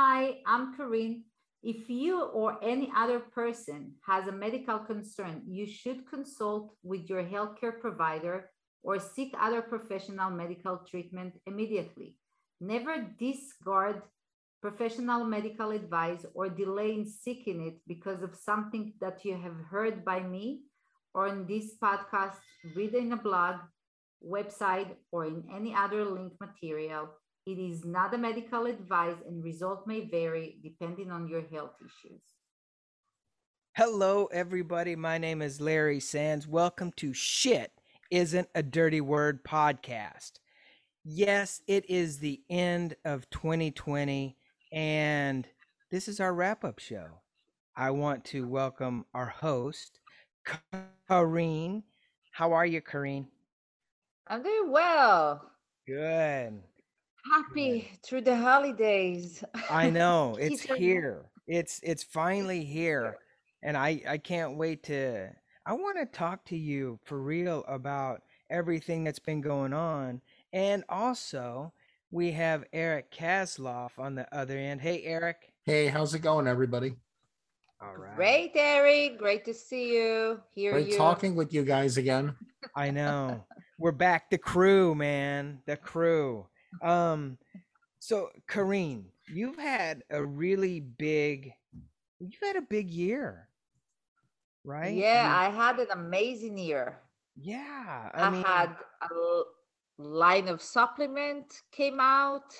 Hi, I'm Karin. If you or any other person has a medical concern, you should consult with your healthcare provider or seek other professional medical treatment immediately. Never discard professional medical advice or delay in seeking it because of something that you have heard by me or in this podcast, read in a blog, website, or in any other link material. It is not a medical advice and result may vary depending on your health issues. Hello, everybody. My name is Larry Sands. Welcome to Shit Isn't a Dirty Word podcast. Yes, it is the end of 2020, and this is our wrap up show. I want to welcome our host, Karin. How are you, Karin? I'm doing well. Good. Happy through the holidays. I know it's here. It's it's finally here, and I I can't wait to. I want to talk to you for real about everything that's been going on, and also we have Eric Kasloff on the other end. Hey, Eric. Hey, how's it going, everybody? All right. Great, Eric. Great to see you. Hear Great you. talking with you guys again. I know. We're back. The crew, man. The crew. Um, so Karin, you've had a really big you've had a big year. Right? Yeah, I, mean, I had an amazing year. Yeah. I, I mean, had a line of supplement came out,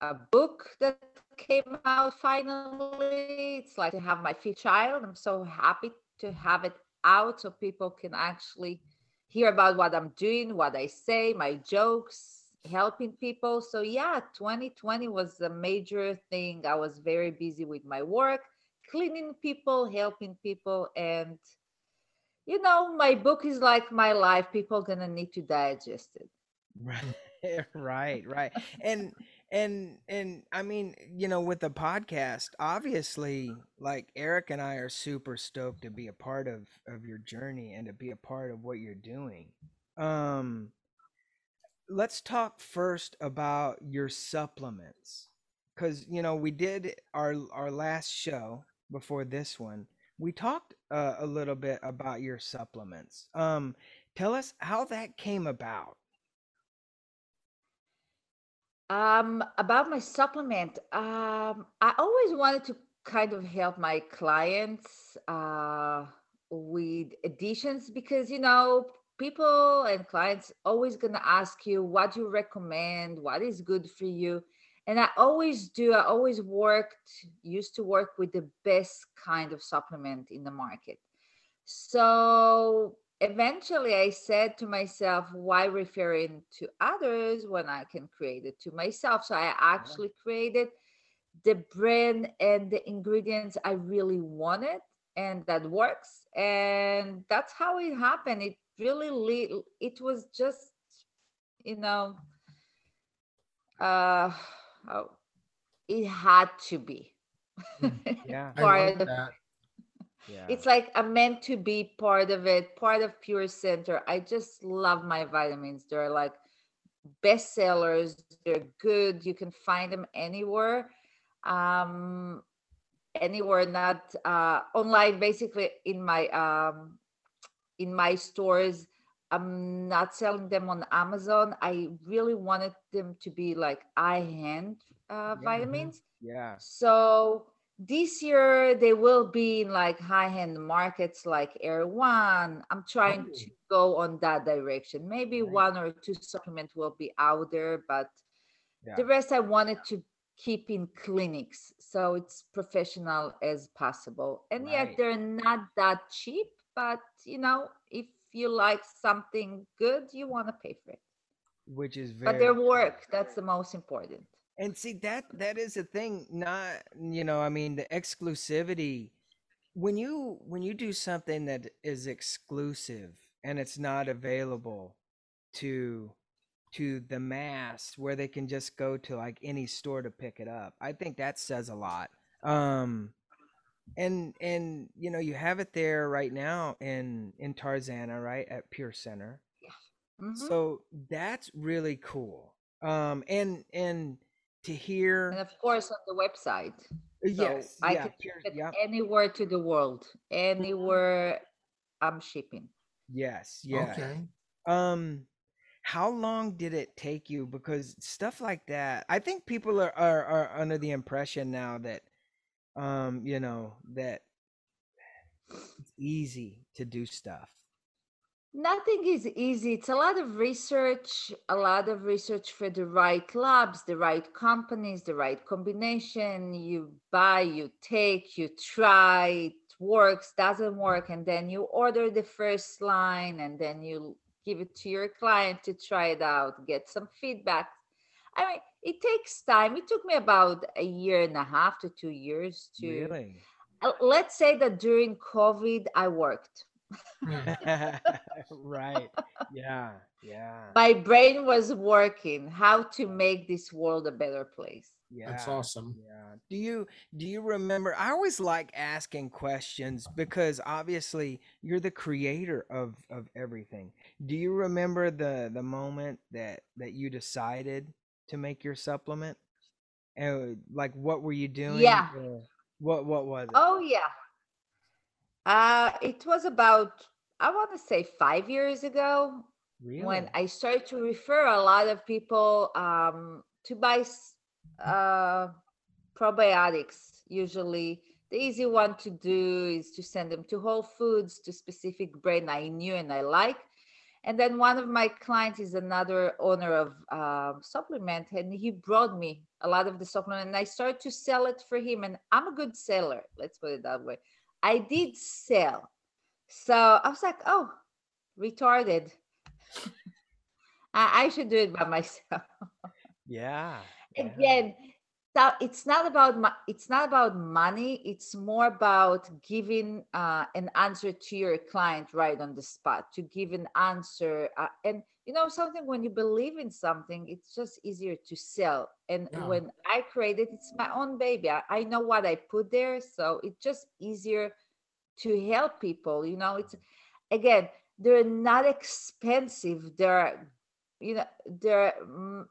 a book that came out finally. It's like to have my fifth child. I'm so happy to have it out so people can actually hear about what I'm doing, what I say, my jokes, helping people. So yeah, 2020 was a major thing. I was very busy with my work, cleaning people, helping people and you know, my book is like my life. People gonna need to digest it. Right, right, right. And and and i mean you know with the podcast obviously like eric and i are super stoked to be a part of of your journey and to be a part of what you're doing um let's talk first about your supplements because you know we did our our last show before this one. We talked uh, a little bit about your supplements. Um tell us how that came about. Um, about my supplement, um, I always wanted to kind of help my clients uh, with additions because you know people and clients always gonna ask you what you recommend, what is good for you, and I always do. I always worked, used to work with the best kind of supplement in the market. So eventually I said to myself, why referring to others when I can create it to myself? So I actually created the brand and the ingredients I really wanted, and that works. And that's how it happened. It really, it was just, you know, uh, oh, it had to be. Hmm, yeah, part of that. Yeah. it's like i'm meant to be part of it part of pure center. I just love my vitamins. They're like bestsellers. They're good. You can find them anywhere. Um anywhere not uh online basically in my um in my stores i'm not selling them on amazon i really wanted them to be like eye hand uh, yeah. Mm-hmm. vitamins yeah so this year they will be in like high-end markets like Erewhon. I'm trying oh. to go on that direction. Maybe right. one or two supplements will be out there, but yeah. the rest I wanted to keep in clinics so it's professional as possible. And right. yet they're not that cheap, but you know, if you like something good, you want to pay for it. Which is very but their work, that's the most important. And see that that is a thing. Not you know, I mean, the exclusivity. When you when you do something that is exclusive and it's not available to to the mass where they can just go to like any store to pick it up. I think that says a lot. Um and and you know you have it there right now in in Tarzana, right at Pure Center. Yeah. Mm-hmm. So that's really cool. Um and and to hear and of course on the website. Yes, I yeah, can hear- ship it yep, anywhere to the world, anywhere I'm shipping. yes, yeah. Okay. Um, how long did it take you? Because stuff like that, I think people are, are are under the impression now that, um, you know, that it's easy to do stuff. Nothing is easy. It's a lot of research, a lot of research for the right labs, the right companies, the right combination. You buy, you take, you try, it works, doesn't work, and then you order the first line and then you give it to your client to try it out, get some feedback. I mean, it takes time. It took me about a year and a half to two years to Really? Uh, let's say that during COVID I worked. Right. Yeah. Yeah. my brain was working how to make this world a better place Yeah. That's awesome. Yeah. Do you do you remember I always like asking questions because obviously you're the creator of of everything. Do you remember the the moment that that you decided to make your supplement? And like what were you doing? Yeah. What what was it? oh yeah uh it was about i want to say five years ago really? when i started to refer a lot of people um to buy uh probiotics usually the easy one to do is to send them to whole foods to specific brand i knew and i like and then one of my clients is another owner of um, supplement and he brought me a lot of the supplement and i started to sell it for him and i'm a good seller let's put it that way i did sell so i was like oh retarded I, I should do it by myself yeah. yeah. So it's not about it's not about money it's more about giving uh, an answer to your client right on the spot to give an answer uh, and you know something when you believe in something it's just easier to sell and Yeah. when i created it, it's my own baby I, I know what i put there so it's just easier to help people you know it's again they're not expensive they're you know they're mm,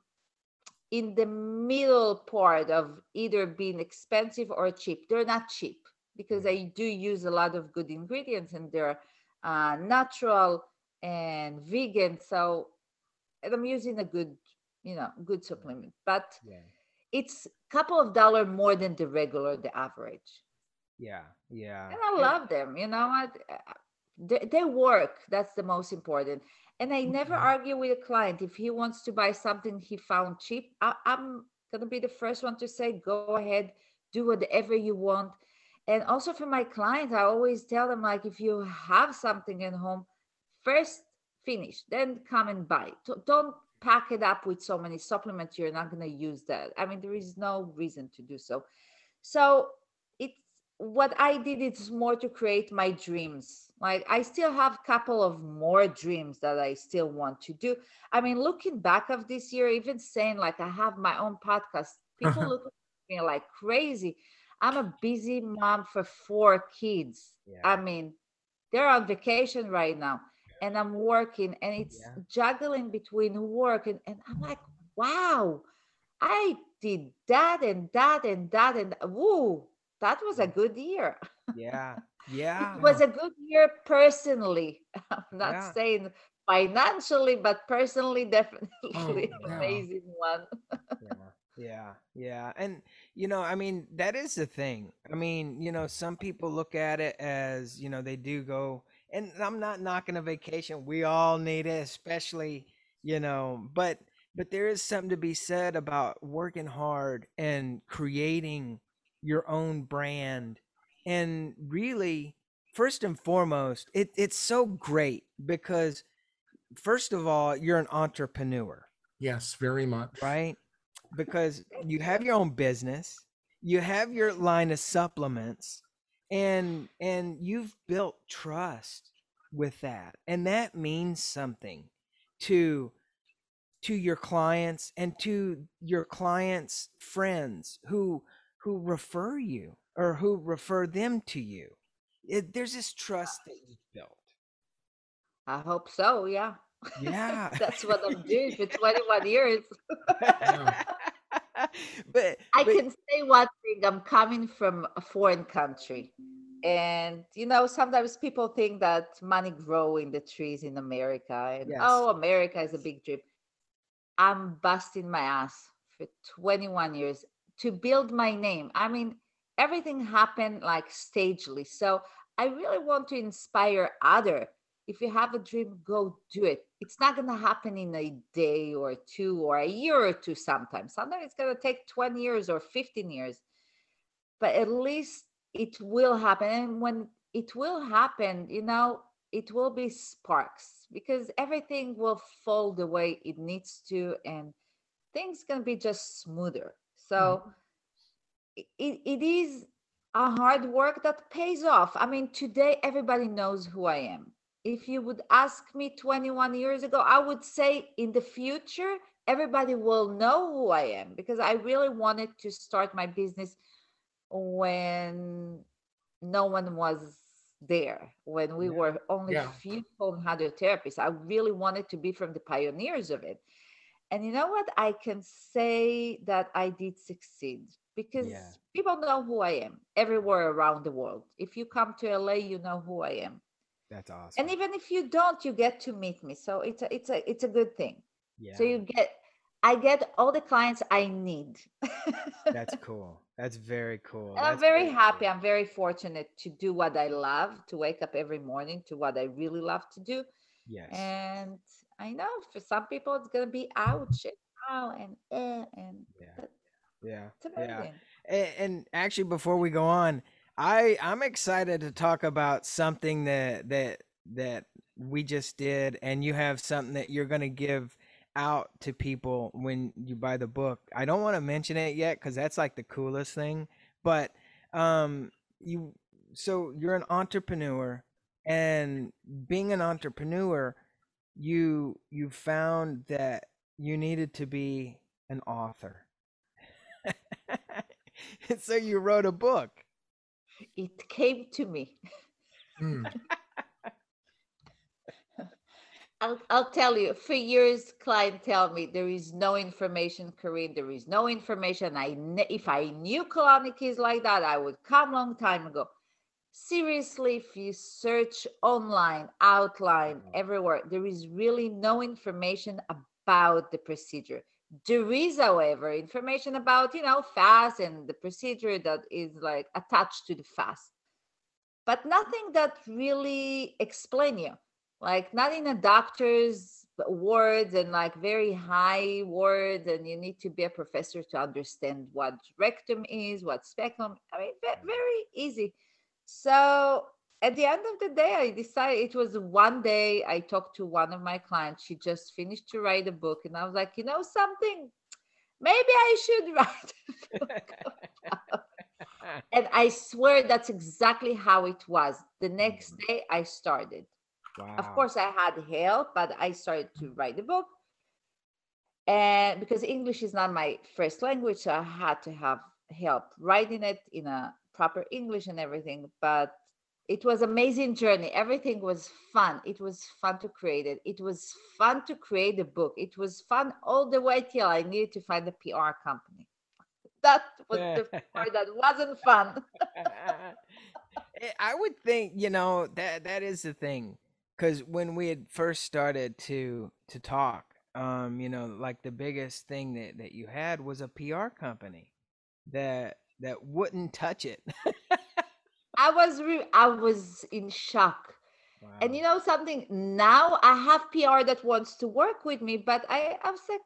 in the middle part of either being expensive or cheap. They're not cheap because I do use a lot of good ingredients and they're uh, natural and vegan. So and I'm using a good, you know, good supplement. But Yeah. it's a couple of dollar more than the regular, the average. Yeah. Yeah. And I love them. You know what? Uh, They, they work. That's the most important. And I mm-hmm. never argue with a client. If he wants to buy something he found cheap, I, I'm going to be the first one to say, go ahead, do whatever you want. And also for my clients, I always tell them, like, if you have something at home, first finish, then come and buy. Do- Don't pack it up with so many supplements. You're not going to use that. I mean, there is no reason to do so. So what I did is more to create my dreams. Like I still have a couple of more dreams that I still want to do. I mean, looking back of this year, even saying like I have my own podcast, people look at me like crazy. I'm a busy mom for four kids. Yeah. I mean, they're on vacation right now and I'm working and it's Yeah. juggling between work and, and I'm like, wow, I did that and that and that and woo, that was a good year. Yeah. Yeah. It was a good year personally. I'm not Yeah. saying financially, but personally, oh, definitely yeah. amazing one. yeah yeah yeah and you know i mean that is the thing i mean you know some people look at it as you know they do go and i'm not knocking a vacation we all need it especially you know but but there is something to be said about working hard and creating your own brand and really first and foremost it, it's so great because first of all you're an entrepreneur Yes, very much. right? Because you have your own business, you have your line of supplements, and and you've built trust with that, and that means something to to your clients and to your clients' friends who who refer you or who refer them to you. It, there's this ah. trust that you've built. I hope so. Yeah. Yeah. That's what I'm doing for 21 years. but I but- can say one thing. I'm coming from a foreign country, and you know sometimes people think that money grow in the trees in America, and Yes. oh, America is a big dream. I'm busting my ass for 21 years to build my name. I mean, everything happened like stagely. So I really want to inspire other. If you have a dream, go do it. It's not going to happen in a day or two or a year or two sometimes. Sometimes it's going to take 20 years or 15 years. But at least it will happen. And when it will happen, you know, it will be sparks because everything will fall the way it needs to and things to be just smoother. So mm-hmm. it, it is a hard work that pays off. I mean, today everybody knows who I am. If you would ask me 21 years ago, I would say in the future, everybody will know who I am because I really wanted to start my business when no one was there, when we Yeah. were only Yeah. few home hydrotherapists. I really wanted to be from the pioneers of it. And you know what? I can say that I did succeed because Yeah. people know who I am everywhere around the world. If you come to LA, you know who I am. that's awesome. And even if you don't, you get to meet me. So it's a it's a it's a good thing. yeah, So you get I get all the clients I need. that's cool. That's very cool. And I'm That's very cool. happy. I'm very fortunate to do what I love, to wake up every morning to what I really love to do. Yes. And I know for some people it's gonna be ouch and ow and eh and yeah. Yeah. Yeah. And, and actually, before we go on, I I'm excited to talk about something that that that we just did, and you have something that you're gonna give out to people when you buy the book. I don't want to mention it yet because that's like the coolest thing. But um, you so you're an entrepreneur, and being an entrepreneur, you you found that you needed to be an author. And so you wrote a book. It came to me. Mm, I'll, I'll tell you, for years, clients tell me there is no information, Karin. There is no information. I if I knew colonic is like that, I would come long time ago. Seriously, if you search online, outline, mm-hmm. everywhere, there is really no information about the procedure. There is, however, information about you know fast and the procedure that is like attached to the fast, but nothing that really explain you. Like not in a doctor's words and like very high words and you need to be a professor to understand what rectum is what speculum i mean mm-hmm. very easy so at the end of the day i decided it was one day i talked to one of my clients. She just finished to write a book and i was like you know something? Maybe i should write a book and i swear that's exactly how it was. The next mm-hmm. day i started. Wow. of course i had help but i started to write the book. And because english is not my first language so i had to have help writing it in a proper english and everything but it was amazing journey. Everything was fun. It was fun to create it. It was fun to create the book. It was fun all the way till i needed to find a pr company. That was the part that wasn't fun. Eh, I would think, you know, that that is the thing. Cause when we had first started to to talk, um, you know, like the biggest thing that, that you had was a PR company that that wouldn't touch it. i was re- i was in shock And you know something? Now I have PR that wants to work with me, but I I was like,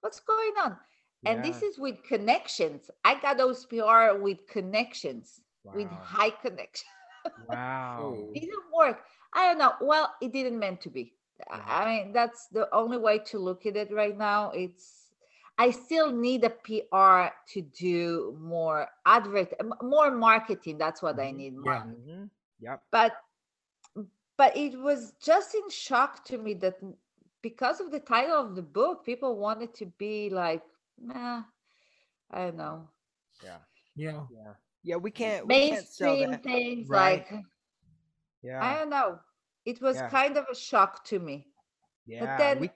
what's going on? And this is with connections. I got those PR with connections, with high connection. wow. It didn't work. I don't know. Well, it didn't meant to be. Yeah. I mean, that's the only way to look at it right now. It's I still need a PR to do more advert, more marketing. That's what I Mhm. need. Yeah. More Mhm. Yep. but but it was just in shock to me that because of the title of the book people wanted to be like nah i don't know Yeah. Yeah. Yeah. Yeah. We can't. We can't sell mainstream that. things Right. like i don't know it was Yeah. kind of a shock to me Yeah. But then we,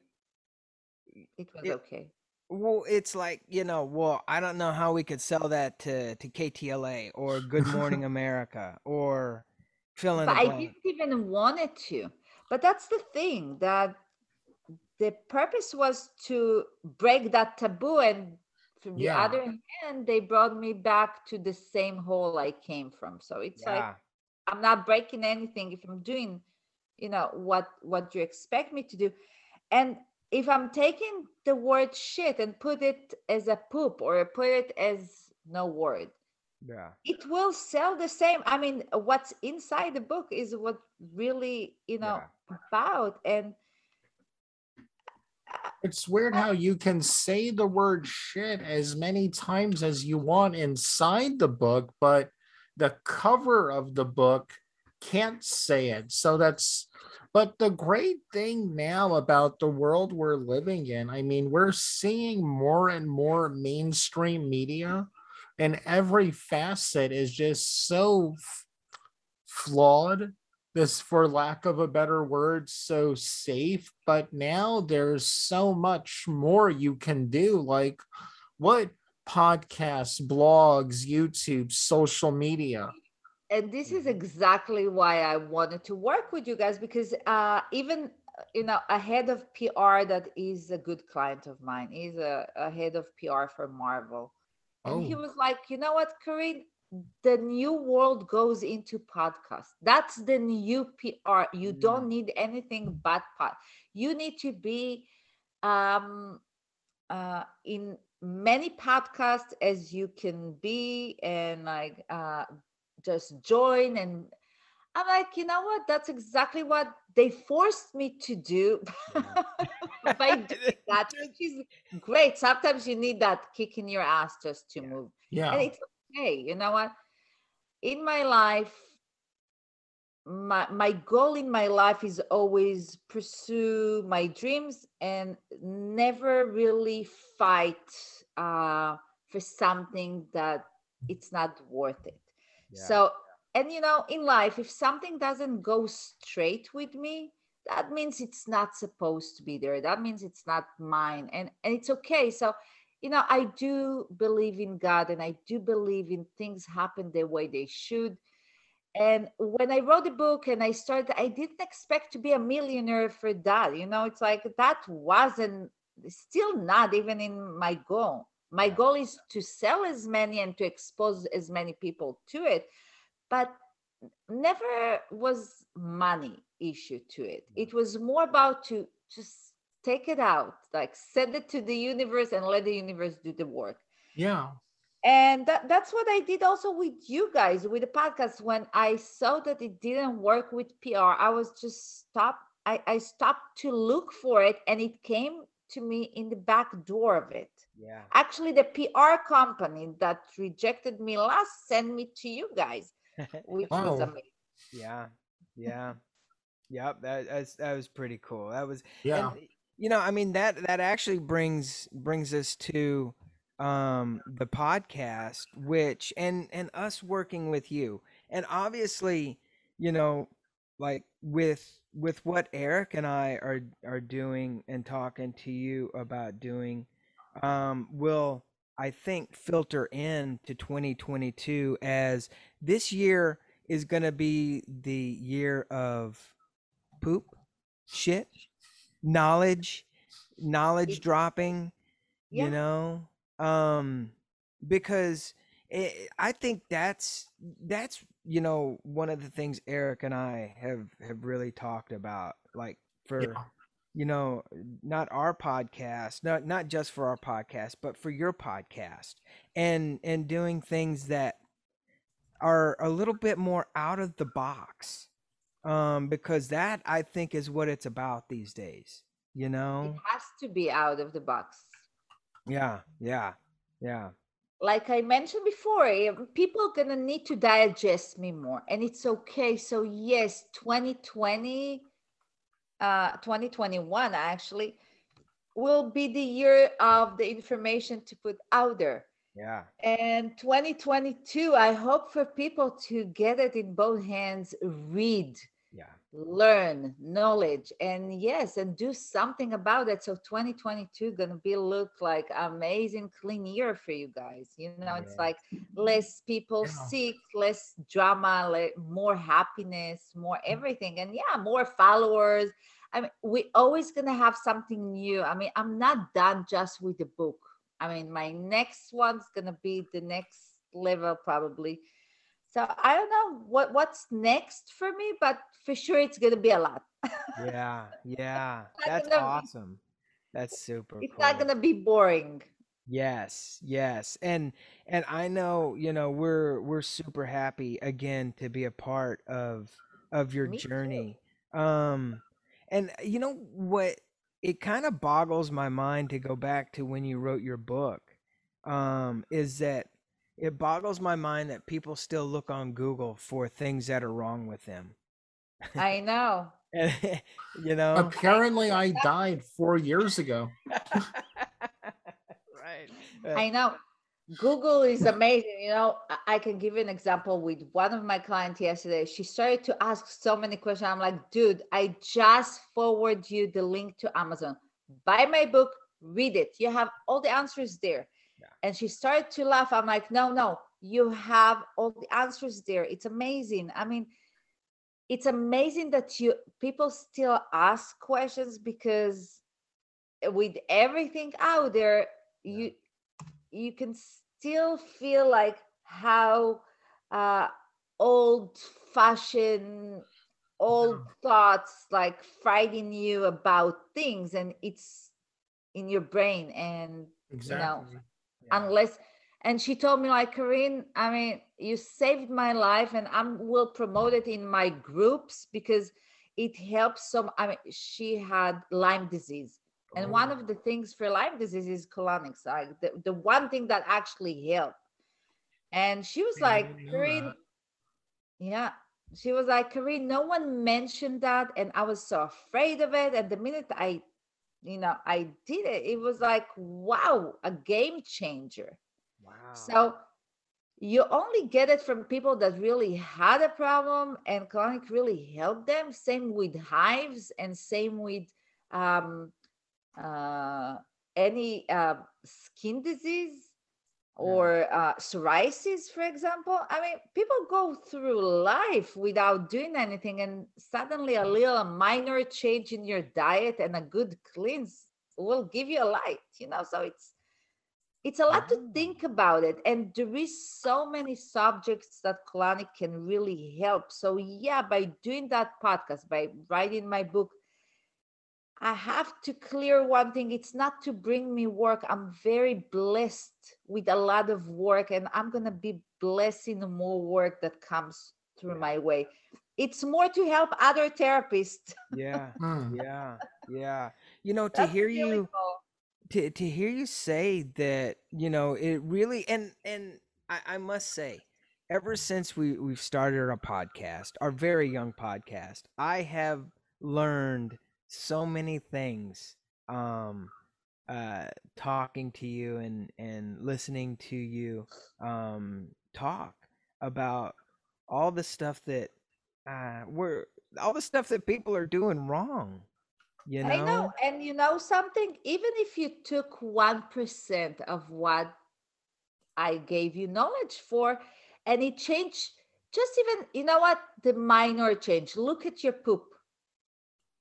it was it- okay Well, it's like you know. Well, I don't know how we could sell that to to KTLA or Good Morning America or fill in but the I didn't even want it to. But that's the thing that the purpose was to break that taboo, and from the Yeah. other hand, they brought me back to the same hole I came from. So it's like I'm not breaking anything if I'm doing, you know, what what you expect me to do. And if I'm taking the word shit and put it as a poop or put it as no word, yeah, it will sell the same. I mean, what's inside the book is what really, you know, about. And It's weird how you can say the word shit as many times as you want inside the book, but the cover of the book can't say it. So that's, but the great thing now about the world we're living in, I mean, we're seeing more and more mainstream media, and every facet is just so f- flawed this for lack of a better word so safe. But now there's so much more you can do like what podcasts blogs youtube social media and this is Mhm. exactly why I wanted to work with you guys because uh, even uh, you know a head of PR that is a good client of mine is a, a head of PR for Marvel, and he Oh. was like, you know what, Karin, the new world goes into podcast. That's the new PR. You don't need anything but pod. You need to be um, uh, in many podcasts as you can be, and like uh, just join. And I'm like, you know what? That's exactly what they forced me to do. By doing that, which is great. Sometimes you need that kick in your ass just to move. Yeah. And it's okay. You know what? In my life my my goal in my life is always pursue my dreams and never really fight uh for something that it's not worth it So and you know in life if something doesn't go straight with me that means it's not supposed to be there. That means it's not mine and and it's okay. So you know i do believe in god and i do believe in things happen the way they should. And when i wrote the book and i started i didn't expect to be a millionaire for that you know? It's like that wasn't still not even in my goal my goal is to sell as many and to expose as many people to it but never was money issue to it. Mm-hmm. It was more about to just take it out like send it to the universe and let the universe do the work. Yeah. And that, that's what i did also with you guys with the podcast. When i saw that it didn't work with pr i was just stopped I, I stopped to look for it and it came to me in the back door of it yeah, actually the pr company that rejected me last sent me to you guys which was amazing yeah, yeah, yep. That that's, that was pretty cool. That was yeah And, you know, I mean that that actually brings brings us to um the podcast which and and us working with you. And obviously, you know, like with with what Eric and I are are doing and talking to you about doing um will I think filter in to 2022 as this year is going to be the year of poop, shit, knowledge, knowledge dropping, yeah you know? Um because it, I think that's that's you know one of the things Eric and I have have really talked about like for yeah you know not our podcast not not just for our podcast but for your podcast and and doing things that are a little bit more out of the box um because that i think is what it's about these days you it know? has to be out of the box. Yeah yeah yeah like I mentioned before, eh, people are gonna need to digest me more, and it's okay. So yes, 2020, uh, 2021 actually will be the year of the information to put out there. yeah And 2022, I hope for people to get it in both hands, read, learn knowledge and yes and do something about it. So 2022 gonna be look like amazing clean year for you guys. You know it's like less people Yeah. sick less drama le- more happiness more mm. everything and yeah more followers. I mean we always gonna have something new. I mean i'm not done just with the book. I mean my next one's gonna be the next level probably so I don't know what what's next for me, but for sure it's gonna be a lot. Yeah, yeah. That's gonna awesome. That's super It's cool. not gonna be boring. Yes, yes. And and I know, you know, we're we're super happy again to be a part of of your Me too. journey. Um and you know what it kind of boggles my mind to go back to when you wrote your book. Um is that it boggles my mind that people still look on Google for things that are wrong with them. I know. You know, Apparently, I died four years ago. right. Uh, I know. Google is amazing. You know, I- I can give you an example with one of my clients yesterday. She started to ask so many questions. I'm like, dude, I just forward you the link to Amazon. Buy my book, read it. You have all the answers there. Yeah. And she started to laugh. I'm like, no, no, you have all the answers there. It's amazing. I mean, it's amazing that you people still ask questions because with everything out there, Yeah. you you can still feel like how uh, old fashioned old thoughts like fighting you about things and it's in your brain and Exactly. Yeah. unless and she told me like Karin, I mean, you saved my life and I will promote it in my groups because it helps some I mean she had Lyme disease. And one Oh. of the things for Lyme disease is colonics, like the, the one thing that actually helped. And she was Yeah, like, Karin, yeah. She was like, Karin, no one mentioned that. And I was so afraid of it. And the minute I, you know, I did it, it was like, wow, a game changer. Wow. So you only get it from people that really had a problem and colonic really helped them. Same with hives and same with um, uh, any uh, skin disease or uh, psoriasis, for example. I mean, people go through life without doing anything, and suddenly a little minor change in your diet and a good cleanse will give you a light, you know. So it's it's a lot to Ah. think about it and there is so many subjects that colonic can really help so yeah by doing that podcast by writing my book i have to clear one thing it's not to bring me work i'm very blessed with a lot of work and i'm going to be blessing more work that comes through my way it's more to help other therapists Yeah. Hmm. Yeah. Yeah. You know, to hear really you to to hear you say that you know it really and and I, I must say ever since we we've started our podcast our very young podcast i have learned so many things um uh talking to you and and listening to you um talk about all the stuff that uh we're all the stuff that people are doing wrong you know I know. And you know something? Even if you took 1% of what I gave you knowledge for and it changed, just even, you know what? The minor change. Look at your poop.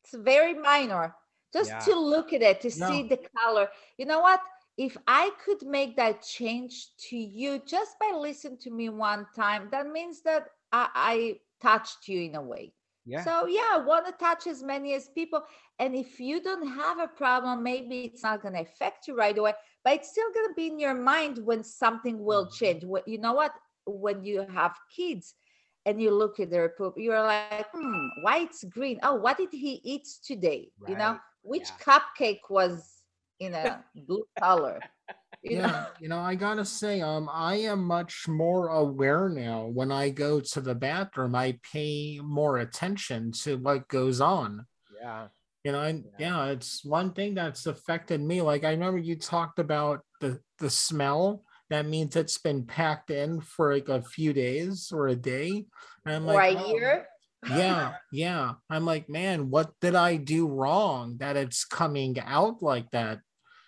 It's very minor. Just Yeah. to look at it, to see the color. You know what? If I could make that change to you just by listening to me one time, that means that I, I touched you in a way. yeah So yeah, I want to touch as many as people. And if you don't have a problem, maybe it's not going to affect you right away, but it's still going to be in your mind when something will Mhm. change. You know what? When you have kids and you look at their poop, you're like, hmm, why it's green? Oh, what did he eat today? You know, which yeah. cupcake was in a blue color? You know? yeah, you know, I gotta say, um, I am much more aware now. When I go to the bathroom, I pay more attention to what goes on. yeah You know, and Yeah. yeah, it's one thing that's affected me. Like I remember you talked about the the smell. That means it's been packed in for like a few days or a day. And I'm Or like, a oh, year? yeah, yeah. I'm like, man, what did I do wrong that it's coming out like that?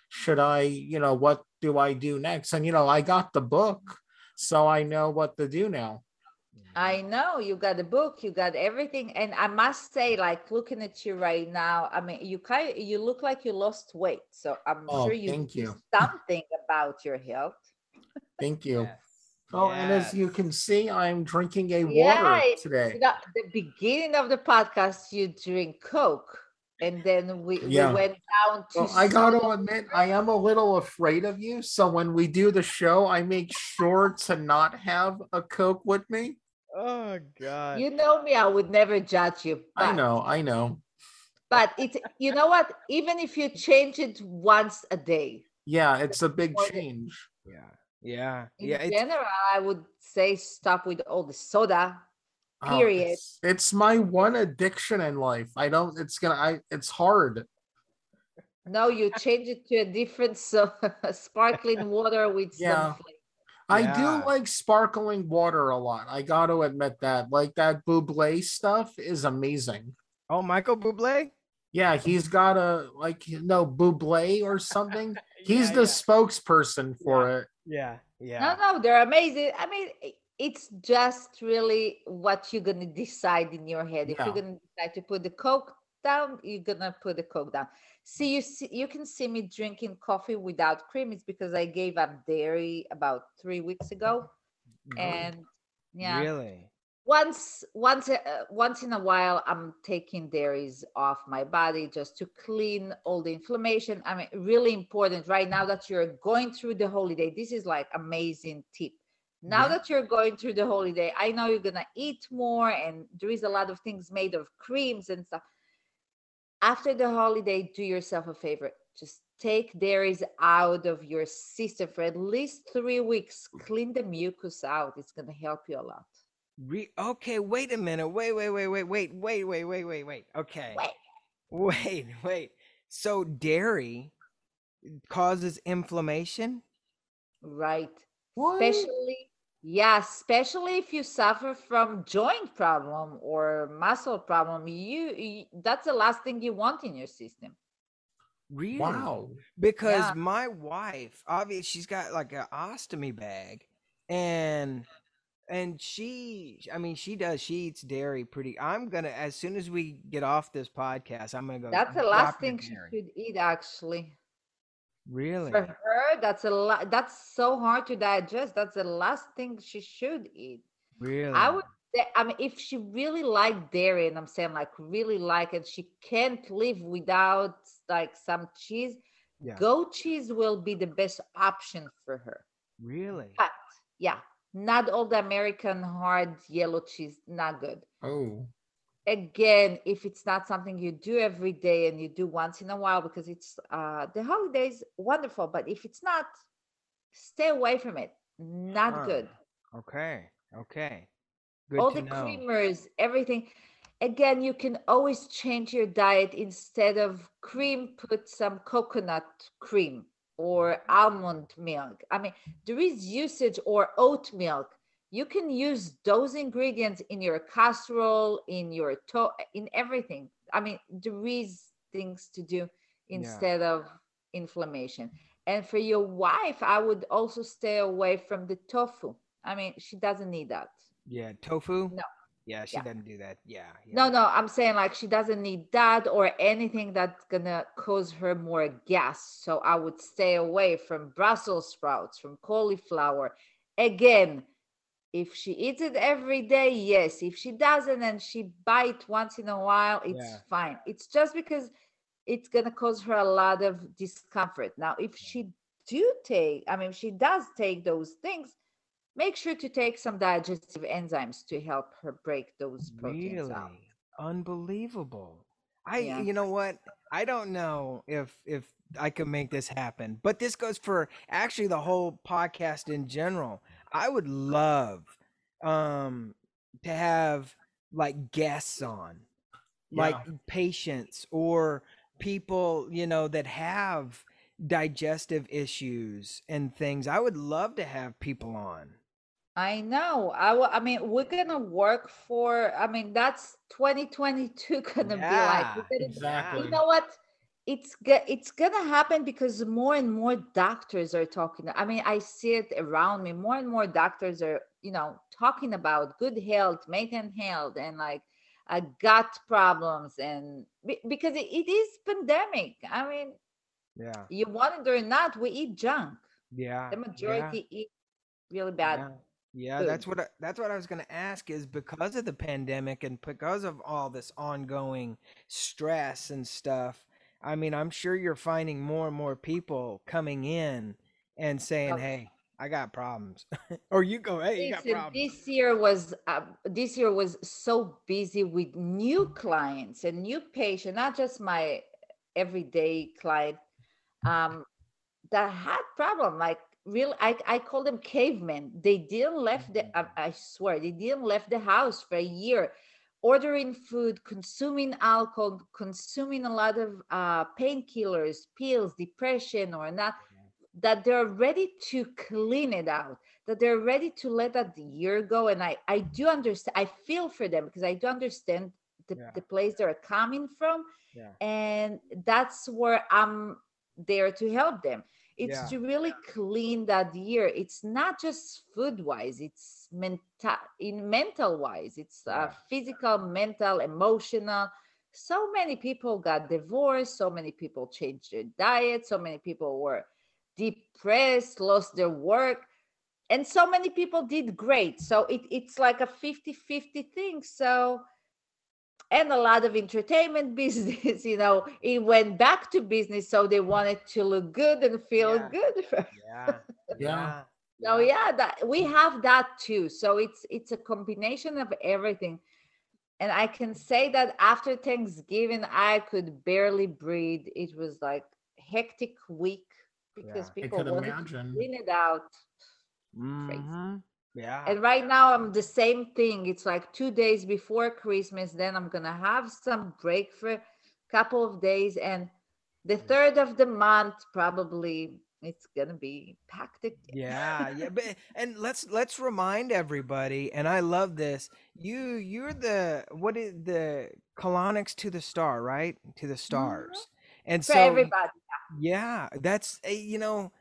Should I, you know, what do I do next? And you know, I got the book, so I know what to do now. I mm-hmm. know you got the book, you got everything, and I must say, like looking at you right now, I mean, you kind you look like you lost weight, so I'm Oh, sure you thank you. something about your health. Thank you. Yes. Oh, and as you can see, I'm drinking a water it- today. You know, the beginning of the podcast, you drink Coke, and then we, Yeah. we went down to. Well, I got to admit, I am a little afraid of you. So when we do the show, I make sure to not have a Coke with me. Oh God. You know me, I would never judge you. I know, I know. But it's you know what? Even if you change it once a day, Yeah, it's a big change. yeah. Yeah. in Yeah. It's, general, I would say stop with all the soda. Oh, Period. it's, it's my one addiction in life. I don't. It's gonna. I. It's hard. No, you change it to a different so sparkling water with Yeah. some flavor. I Yeah. do like sparkling water a lot. I got to admit that. Like that bubly stuff is amazing. oh, Michael Bublé. Yeah, he's got a like no Buble or something. He's Yeah, the yeah. spokesperson for it. Yeah. Yeah. No, no, they're amazing. I mean, it's just really what you're gonna decide in your head. If Yeah. you're gonna decide to put the Coke down, you're gonna put the Coke down. See, you see, you can see me drinking coffee without cream. It's because I gave up dairy about three weeks ago, and yeah, Really. Once once uh, once in a while i'm taking dairies off my body just to clean all the inflammation. I mean really important right now that you're going through the holiday this is like amazing tip. Now Yeah. that you're going through the holiday i know you're gonna eat more and there is a lot of things made of creams and stuff. After the holiday do yourself a favor. Just take dairies out of your system for at least three weeks. Clean the mucus out. It's gonna help you a lot Re- okay, wait a minute. Wait, wait, wait, wait, wait, wait, wait, wait, wait, wait. Okay. Wait. Wait, wait. So dairy causes inflammation? Right. What? Especially, yeah, especially if you suffer from joint problem or muscle problem, you, you that's the last thing you want in your system. Really? Wow. Because Yeah. my wife, obviously, she's got like an ostomy bag, and and she, I mean, she does. She eats dairy pretty. I'm gonna as soon as we get off this podcast, I'm gonna go. That's the last thing she should eat actually. Really? For her, that's a lot that's so hard to digest. That's the last thing she should eat. Really? I would say, I mean, if she really liked dairy, and I'm saying like really like it, she can't live without like some cheese. Yeah. Goat cheese will be the best option for her. Really? But yeah, not all the American hard yellow cheese, not good. Oh. Again, if it's not something you do every day and you do once in a while because it's uh the holidays, wonderful. But if it's not, stay away from it. Not Huh. good. Okay. Okay. Good all the know. creamers, everything. Again, you can always change your diet instead of cream, put some coconut cream or almond milk. I mean, there is usage or oat milk. You can use those ingredients in your casserole, in your to, in everything. I mean, there is things to do instead of inflammation. And for your wife, I would also stay away from the tofu. I mean, she doesn't need that. Yeah. Tofu? No. Yeah, she Yeah. doesn't do that. Yeah. yeah. No, no, I'm saying like she doesn't need that or anything that's gonna cause her more gas. So I would stay away from Brussels sprouts, from cauliflower. Again, if she eats it every day, yes. If she doesn't and she bite once in a while, it's Yeah. fine. It's just because it's gonna cause her a lot of discomfort. Now, if she do take, I mean, if she does take those things, make sure to take some digestive enzymes to help her break those proteins Really? out. Unbelievable. I Yeah. you know what? I don't know if if I could make this happen. But this goes for actually the whole podcast in general. I would love um to have like guests on. Like Yeah. patients or people, you know, that have digestive issues and things. I would love to have people on. I know. I, I mean, we're gonna work for. I mean, that's 2022 gonna be like. Gonna- Exactly. You know what? It's it's gonna happen because more and more doctors are talking. I mean, I see it around me. More and more doctors are, you know, talking about good health, maintain health, and like uh, gut problems, and be- because it, it is pandemic. I mean, Yeah. you want it or not, we eat junk. Yeah. The yeah. majority eat really bad. Yeah. Yeah, that's what I, that's what I was going to ask is because of the pandemic and because of all this ongoing stress and stuff. I mean, I'm sure you're finding more and more people coming in and saying. "Hey, I got problems," or you go, "Hey, you got problems." this year was uh, this year was so busy with new clients and new patients, not just my everyday client um, that had problem. Like real, I I call them cavemen. They didn't left the. I, I swear, they didn't left the house for a year, ordering food, consuming alcohol, consuming a lot of uh, painkillers, pills, depression, or not. That they're ready to clean it out that they're ready to let that year go and i i do understand i feel for them because i do understand the, Yeah. the place they're coming from Yeah. and that's where i'm there to help them it's Yeah. to really clean that year. It's not just food wise it's mental in mental wise it's uh, Yeah. physical mental emotional. So many people got divorced so many people changed their diet so many people were depressed lost their work and so many people did great. So it, it's like a 50 50 thing. So and a lot of entertainment business you know it went back to business so they wanted to look good and feel Yeah. good Yeah. Yeah. so yeah that we have that too so it's it's a combination of everything and i can say that after thanksgiving i could barely breathe it was like hectic week because Yeah. People could wanted to clean it out Mhm. Yeah. and right now i'm the same thing. It's like two days before christmas then i'm gonna have some break for a couple of days. And the third of the month probably it's gonna be packed again. yeah yeah but and let's let's remind everybody and i love this you you're the what is the colonics to the star right? To the stars. And for so everybody yeah. That's uh, you know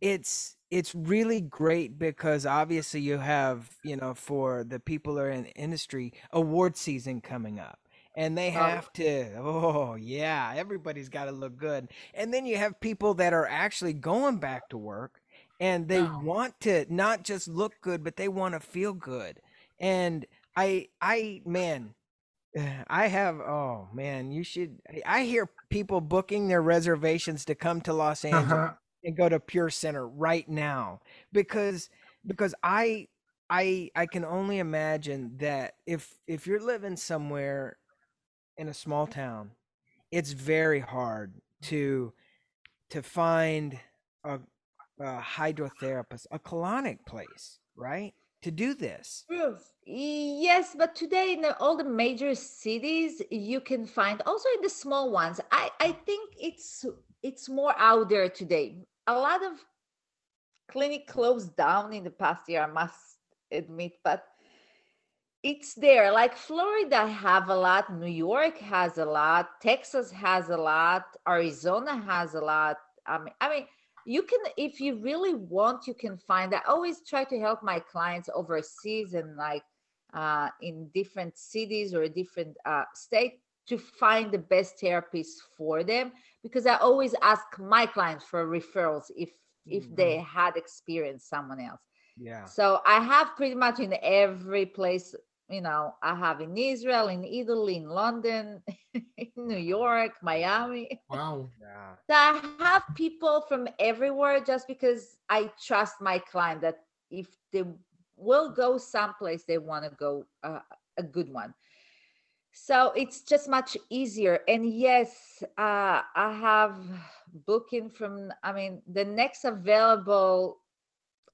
it's it's really great because obviously you have you know for the people are in industry award season coming up and they Oh. have to oh yeah everybody's got to look good and then you have people that are actually going back to work and they Yeah. want to not just look good but they want to feel good and i i man I have oh man, you should I hear people booking their reservations to come to Los Angeles Uh-huh. And go to Pure Center right now because because I I I can only imagine that if if you're living somewhere in a small town, it's very hard to to find a, a hydrotherapist, a colonic place, right? To do this. Yes, but today in all the major cities, you can find also in the small ones. I I think it's it's more out there today. A lot of clinic closed down in the past year, I must admit, but it's there. Like Florida have a lot, New York has a lot, Texas has a lot, Arizona has a lot. I mean, I mean, you can if you really want, you can find. I always try to help my clients overseas and like uh, in different cities or different uh, state to find the best therapists for them because I always ask my clients for referrals if if they had experienced someone else. Yeah. So I have pretty much in every place, you know, I have in Israel, in Italy, in London, in New York, Miami. Wow. Yeah. So I have people from everywhere just because I trust my client that if they will go someplace, they want to go uh, a good one. So it's just much easier. And yes, uh, I have booking from, I mean, the next available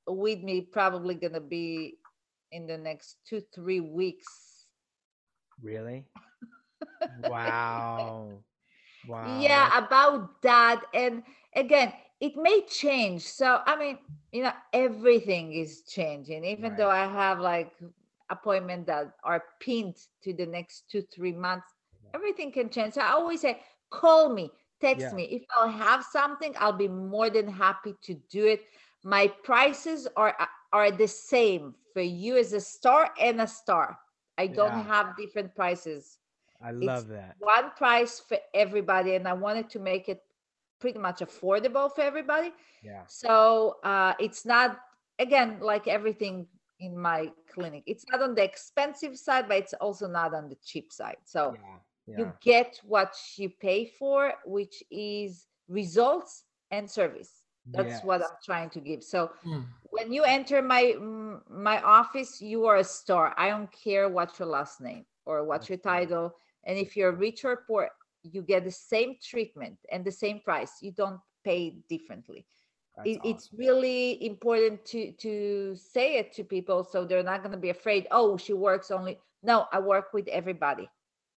with me probably to be in the next two, three weeks. Really? Wow. Wow. yeah about that and again it may change. So I mean, you know, everything is changing. Even Right. though I have like appointments that are pinned to the next two, three months, everything can change. So I always say, call me, text Yeah. me. If I'll have something, I'll be more than happy to do it. My prices are are the same for you as a star and a star. I don't Yeah. have different prices I love that. one price for everybody and i wanted to make it pretty much affordable for everybody Yeah. so uh, it's not again like everything in my clinic. It's not on the expensive side but it's also not on the cheap side. So Yeah. Yeah. you get what you pay for which is results and service. That's what i'm trying to give. So Hmm. when you enter my mm, my office you are a star. I don't care what your last name or what your title. And if you're rich or poor you get the same treatment and the same price. You don't pay differently That's it, it's really important to to say it to people so they're not going to be afraid oh she works only no i work with everybody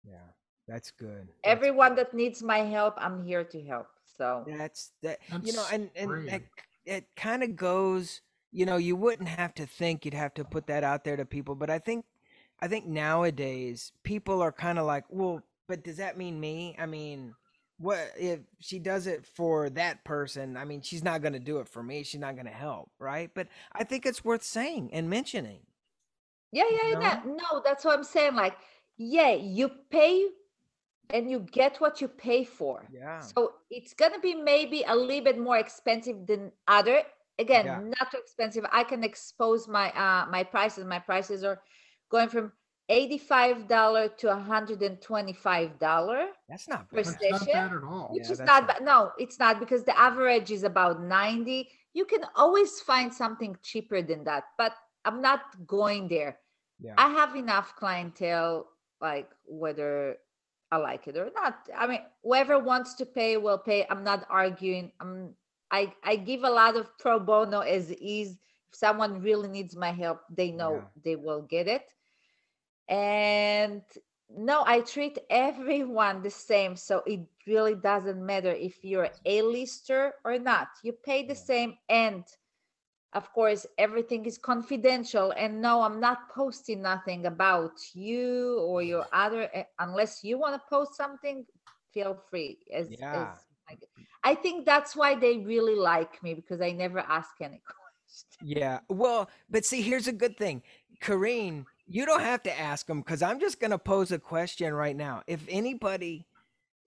Yeah. That's good. That's everyone that needs my help i'm here to help so That's that you know, and and great. it, it kind of goes. You know, you wouldn't have to think you'd have to put that out there to people, but I think, I think nowadays people are kind of like, well, but does that mean me? I mean, what if she does it for that person? I mean, she's not going to do it for me. She's not going to help, right? But I think it's worth saying and mentioning. Yeah, yeah, You yeah. No, that's what I'm saying. Like, yeah, you pay and you get what you pay for. Yeah. So it's gonna be maybe a little bit more expensive than other. Again, Yeah. not too expensive. I can expose my uh my prices. My prices are going from $85 to $125 That's not For bad. That's station, not bad at all. which Yeah, is not not- bad. No, it's not because the average is about 90. You can always find something cheaper than that, but I'm not going there. Yeah. I have enough clientele, like whether I like it or not. I mean, whoever wants to pay will pay. I'm not arguing. I'm I I give a lot of pro bono as is. If someone really needs my help, they know Yeah. they will get it. And no, I treat everyone the same. So it really doesn't matter if you're a lister or not. You pay the same and of course everything is confidential and no i'm not posting nothing about you or your other eh, unless you want to post something feel free as, Yeah. as like, i think that's why they really like me because i never ask any questions Yeah. Well, but see, here's a good thing. Karin, you don't have to ask them because I'm just going to pose a question right now. If anybody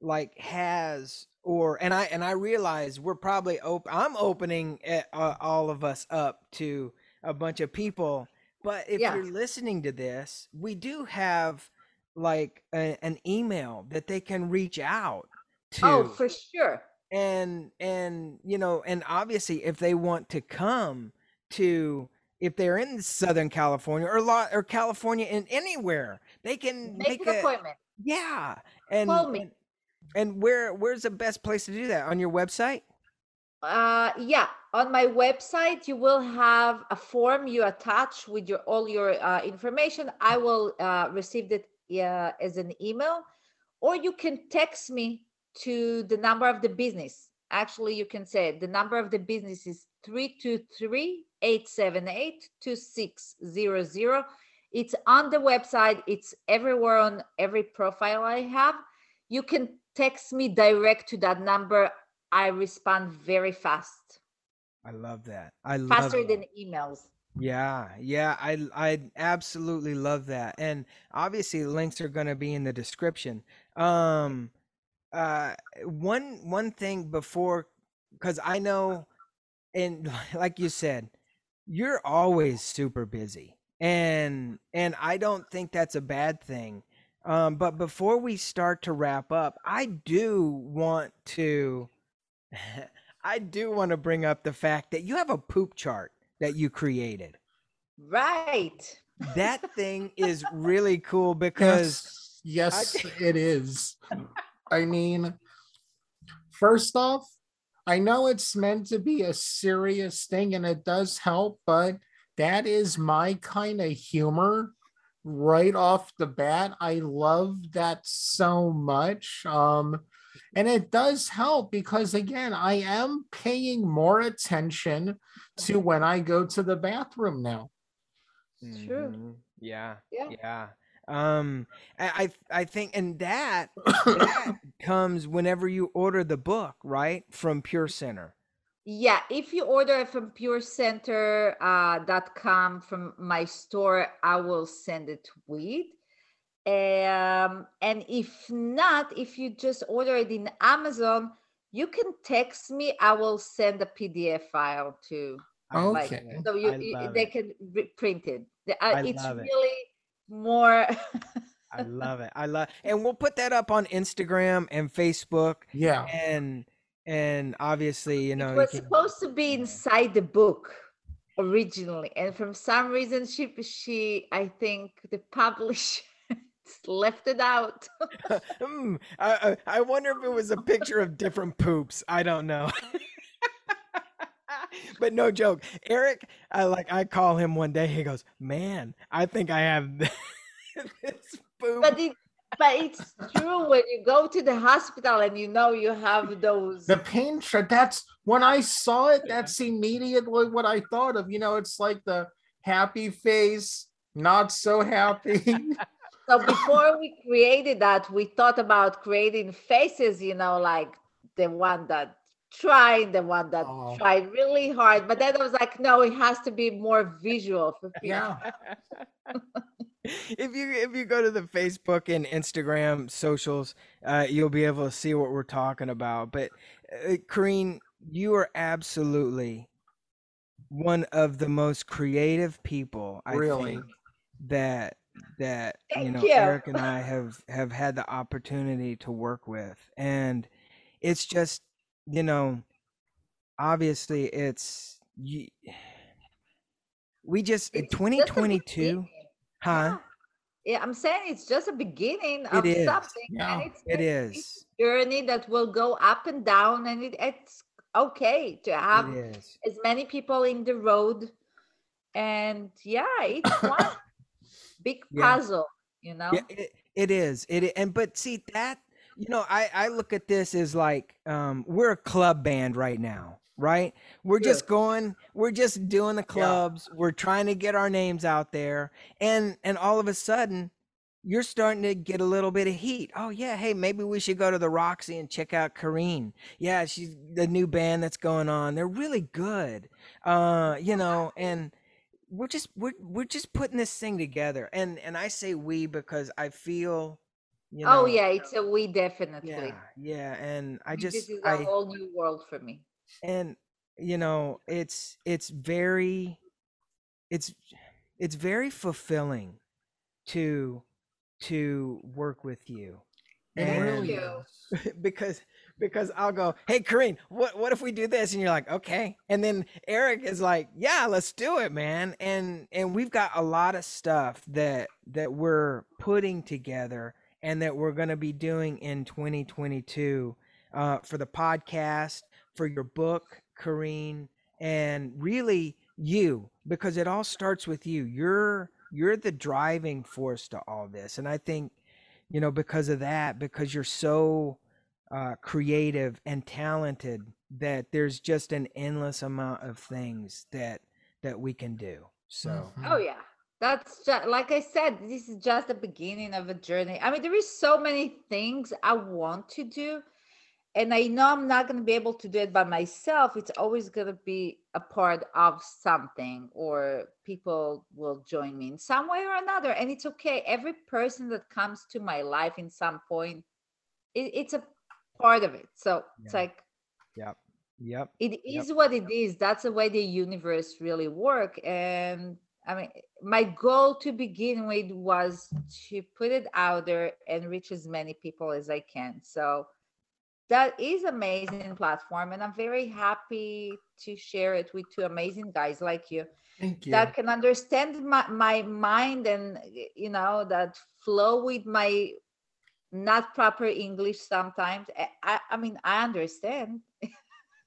like has or and I and I realize we're probably open I'm opening uh, all of us up to a bunch of people, but if Yeah. you're listening to this, we do have like a, an email that they can reach out to oh for sure and and you know and obviously if they want to come to if they're in southern california or lot or california in anywhere they can make, make an a appointment yeah and, Call me. and and where where's the best place to do that on your website uh yeah on my website you will have a form you attach with your all your uh, information i will uh, receive it uh, as an email or you can text me to the number of the business actually you can say it. the number of the business is 323-878-2600 it's on the website it's everywhere on every profile i have you can text me direct to that number I respond very fast, i love that i love faster that. than emails. Yeah, yeah, I I absolutely love that. And obviously the links are going to be in the description. Um uh one one thing before cuz I know and like you said, you're always super busy. And and I don't think that's a bad thing. Um but before we start to wrap up, I do want to I do want to bring up the fact that you have a poop chart that you created. Right. That thing is really cool because yes, yes, it is. I mean, first off, I know it's meant to be a serious thing and it does help, but that is my kind of humor right off the bat. I love that so much. Um, and it does help because again, I am paying more attention to when I go to the bathroom now. It's true. Mhm. Yeah. Yeah. Yeah. Um, I I think, and that that comes whenever you order the book, right, from Pure Center. Yeah, if you order it from purecenter.com uh, dot com from my store, I will send it with. Um, and if not, if you just order it in Amazon, you can text me. I will send a PDF file to love like Okay. so you, you- they it. can print it. Uh, it's love it. Really more. I love it. I love, and we'll put that up on Instagram and Facebook, Yeah. and and obviously, you know, it was can- supposed to be inside the book originally, and from some reason, she she I think the publisher left it out. Hmm, I, I I wonder if it was a picture of different poops. I don't know. but no joke, Eric. I like. I call him one day. He goes, "Man, I think I have this poop." but it but it's true when you go to the hospital and you know you have those The pain shot. That's when I saw it, that's immediately what I thought of. You know, it's like the happy face, not so happy. so before we created that we thought about creating faces you know like the one that tried the one that Oh. tried really hard but then i was like no it has to be more visual for people yeah. if you if you go to the Facebook and Instagram socials, uh, you'll be able to see what we're talking about. But uh, Karin, you are absolutely one of the most creative people I Really? think that that you know you. Eric and I have have had the opportunity to work with, and it's just you know obviously it's you, we just It's 2022 beginning. huh yeah i'm saying it's just a beginning It of is. something Yeah, and it's it it's a journey that will go up and down and it, it's okay to have as many people in the road and yeah it's one big Yeah. puzzle you know Yeah, it, it is. It and but see that you know, I I look at this as like um we're a club band right now, right? We're Yeah. just going, we're just doing the clubs, we're trying to get our names out there, and and all of a sudden you're starting to get a little bit of heat. Oh yeah, hey, maybe we should go to the Roxy and check out Karin. Yeah, she's the new band that's going on. They're really good. Uh, you know, and we're just we're we're just putting this thing together. And and I say we because I feel you oh, know oh yeah it's a we definitely yeah, yeah, and I just this is a I whole new world for me and you know it's it's very it's it's very fulfilling to to work with you It And- really you. because because I'll go, hey Karin, what what if we do this? And you're like, okay. And then Eric is like, yeah, let's do it, man. And and we've got a lot of stuff that that we're putting together and that we're gonna be doing in 2022 uh, for the podcast, for your book, Karin, and really you, because it all starts with you. You're you're the driving force to all this. And I think you know because of that because you're so uh, creative and talented that there's just an endless amount of things that that we can do so Mhm. Oh yeah. That's just like I said, this is just the beginning of a journey. I mean, there is so many things I want to do. And I know I'm not going to be able to do it by myself. It's always going to be a part of something, or people will join me in some way or another. And it's okay. Every person that comes to my life in some point, it, it's a part of it. So it's like, yeah, yep It is Yep. what it is that's the way the universe really work and i mean my goal to begin with was to put it out there and reach as many people as i can. So that is amazing platform and i'm very happy to share it with two amazing guys like you Thank you. that can understand my, my mind and you know that flow with my not proper english sometimes. I, I, I mean i understand.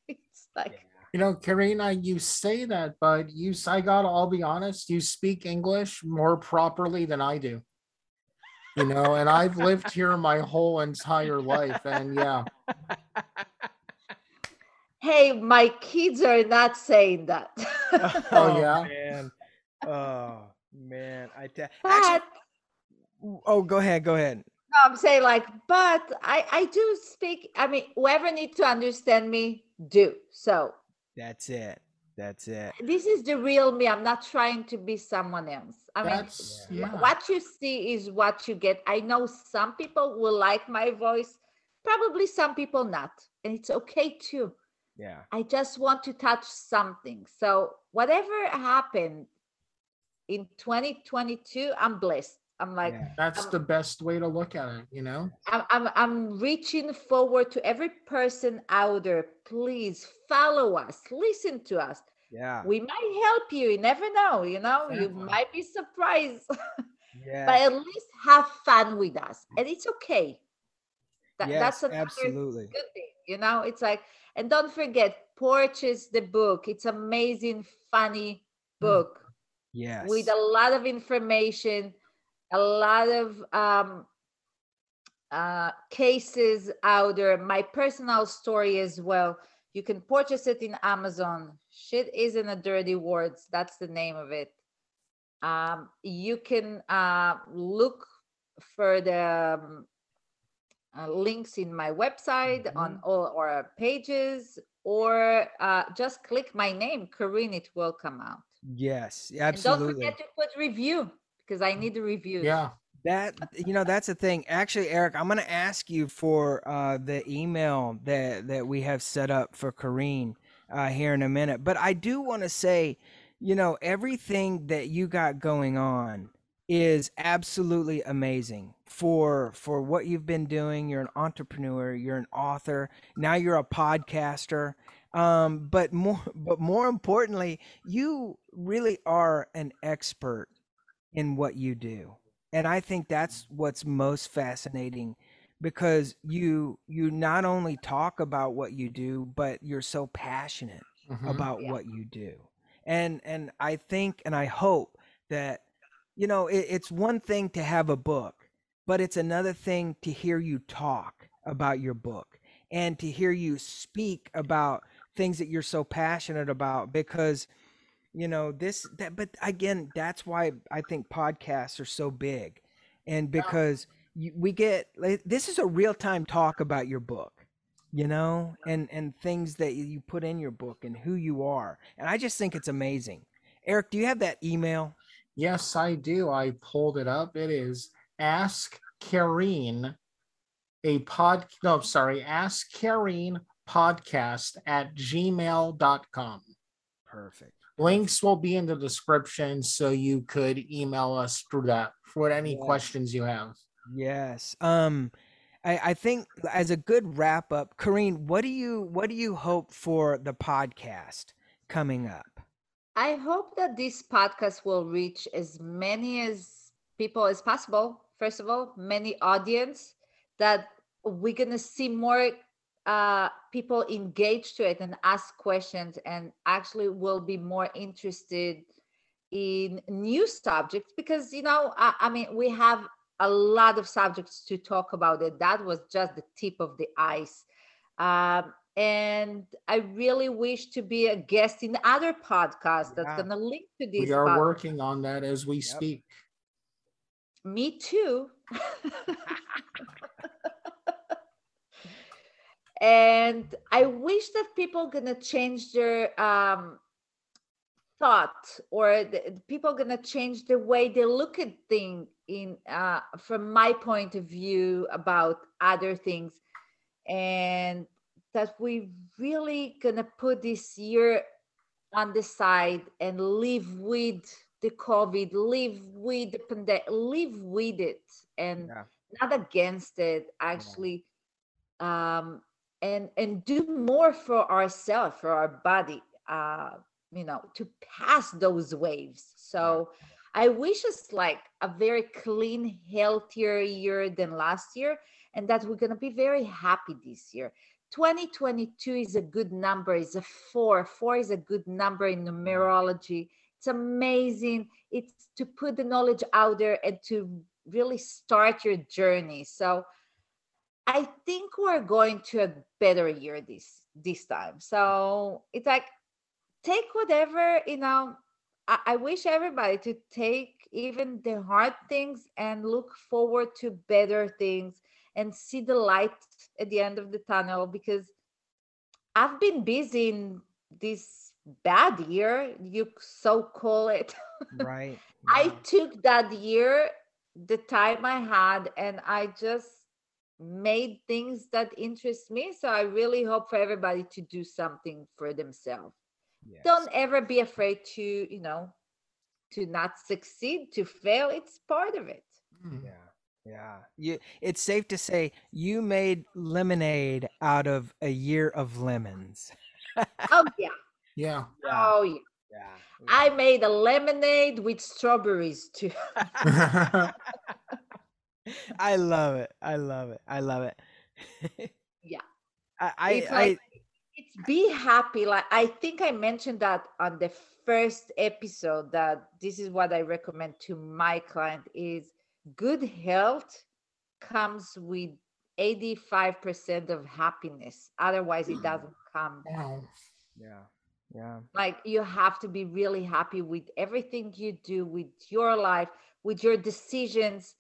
It's like You know, Karina, you say that, but you, I gotta, I'll be honest, you speak English more properly than I do. you know, and I've lived here my whole entire life. And yeah, Hey, my kids are not saying that. Oh, yeah? Oh, man. Oh man. I te- but actually. Oh, go ahead. Go ahead. No, I'm saying like, but I I do speak. I mean, whoever needs to understand me, do. So That's it. That's it. this is the real me. I'm not trying to be someone else. I mean, that's wh- yeah. what you see is what you get. I know some people will like my voice, probably some people not, and it's okay too. Yeah. I just want to touch something. So whatever happened in 2022, I'm blessed. I'm like. yeah. That's the best way to look at it, you know? I'm, I'm, I'm reaching forward to every person out there. Please follow us, listen to us. Yeah. We might help you. You never know, you know, you might be surprised, yeah. but at least have fun with us. And it's okay. That, yes, that's another absolutely. good thing, you know. It's like, and don't forget, Purchase the book. It's amazing, funny mm. book Yes. with a lot of information, a lot of um, uh, cases out there. My personal story as well. You can purchase it in Amazon. Shit isn't a dirty words. That's the name of it. Um, you can uh, look for the um, uh, links in my website on all our pages, or uh, just click my name, Karin. It will come out. yes. And Absolutely. don't forget to put review because I need the reviews. Yeah. That you know, that's the thing. Actually, Eric, I'm gonna ask you for uh, the email that that we have set up for Karin uh, here in a minute. But I do want to say, you know, everything that you got going on is absolutely amazing for for what you've been doing. You're an entrepreneur. You're an author. Now you're a podcaster. Um, but more but more importantly, you really are an expert in what you do and i think that's what's most fascinating because you you not only talk about what you do but you're so passionate Mhm. about Yeah. what you do and and i think and i hope that you know it, it's one thing to have a book but it's another thing to hear you talk about your book and to hear you speak about things that you're so passionate about because you know this that but again that's why i think podcasts are so big and because you, we get like, this is a real-time talk about your book you know and and things that you put in your book and who you are and i just think it's amazing eric do you have that email Yes, I do. I pulled it up. It is Ask Karin, a pod. No, sorry. Ask Karin podcast at gmail.com. perfect Links will be in the description so you could email us through that for any Yeah. questions you have. yes um I, I think as a good wrap up Karin, what do you what do you hope for the podcast coming up I hope that this podcast will reach as many as people as possible. First of all, many audience that we're gonna see more uh, people engage to it and ask questions, and actually will be more interested in new subjects because you know I, I mean we have a lot of subjects to talk about it. That was just the tip of the ice. Um, and I really wish to be a guest in other podcasts that's gonna link to this. We are working on that as we speak. Me too. and I wish that people gonna change their um, thought or the, people gonna change the way they look at things in uh, from my point of view about other things and that we really gonna put this year on the side and live with the covid live with the pandemic live with it and Yeah. not against it actually um and and do more for ourselves for our body uh you know to pass those waves. So i wish us like a very clean healthier year than last year and that we're going to be very happy this year. 2022 is a good number is a four. Four is a good number in numerology. It's amazing. It's to put the knowledge out there and to really start your journey. So I think we're going to a better year this this time. So it's like take whatever, you know, I, I wish everybody to take even the hard things and look forward to better things and see the light at the end of the tunnel because I've been busy in this bad year, you so call it. Right. I took that year, the time I had, and I just made things that interest me. So I really hope for everybody to do something for themselves. Yes. Don't ever be afraid to, you know, to not succeed, to fail. It's part of it. Mm. Yeah. Yeah. You it's safe to say you made lemonade out of a year of lemons. Oh yeah. Yeah. Oh yeah. Yeah. I made a lemonade with strawberries too. I love it. I love it. I love it. Yeah. I I, It's I it's be happy. Like I think I mentioned that on the first episode that this is what I recommend to my client is good health comes with 85% of happiness. Otherwise it mm. doesn't come. wow. yeah. Yeah. Like you have to be really happy with everything you do with your life, with your decisions.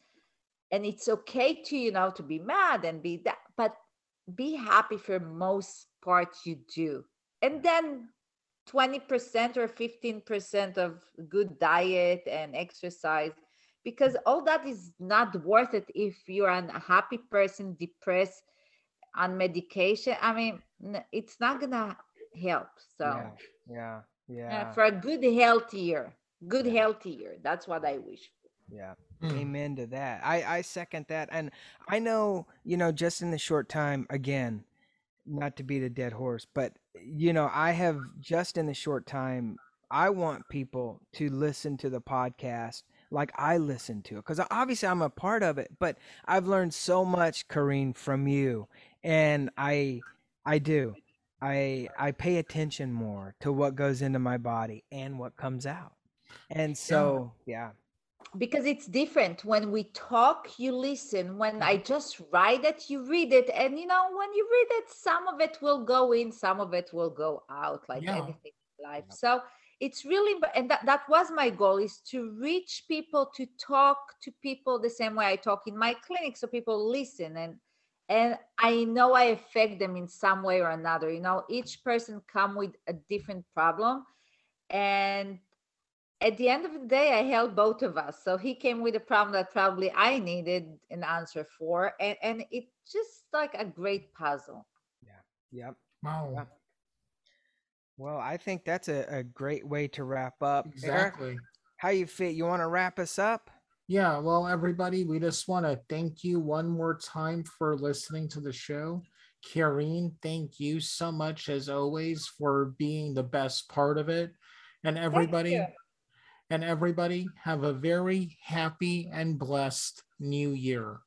And it's okay to, you know, to be mad and be that, but be happy for most part you do. And then 20% or 15% of good diet and exercise because all that is not worth it if you're an unhappy person depressed on medication i mean it's not gonna help so Yeah. Yeah. uh, Yeah. for a good healthier good healthier that's what i wish Yeah. Mm. Amen to that. I I second that, and I know you know just in the short time again, not to beat a dead horse, but you know I have just in the short time I want people to listen to the podcast like I listen to it because obviously I'm a part of it, but I've learned so much, Karin, from you, and I I do. I I pay attention more to what goes into my body and what comes out. And so, yeah. Because it's different. When we talk you listen. When i just write it you read it. And you know when you read it some of it will go in some of it will go out like Yeah. anything in life. Yep. so it's really and that, that was my goal is to reach people to talk to people the same way i talk in my clinic so people listen. And and i know i affect them in some way or another. You know each person come with a different problem. And at the end of the day i helped both of us so he came with a problem that probably i needed an answer for and, and it's just like a great puzzle Yeah. Yep. Wow. Yeah. Well, I think that's a, a great way to wrap up. Eric, Exactly. how you fit? You want to wrap us up? Yeah, well, everybody, we just want to thank you one more time for listening to the show. Karin, thank you so much as always for being the best part of it. And everybody, you. And everybody have a very happy and blessed new year.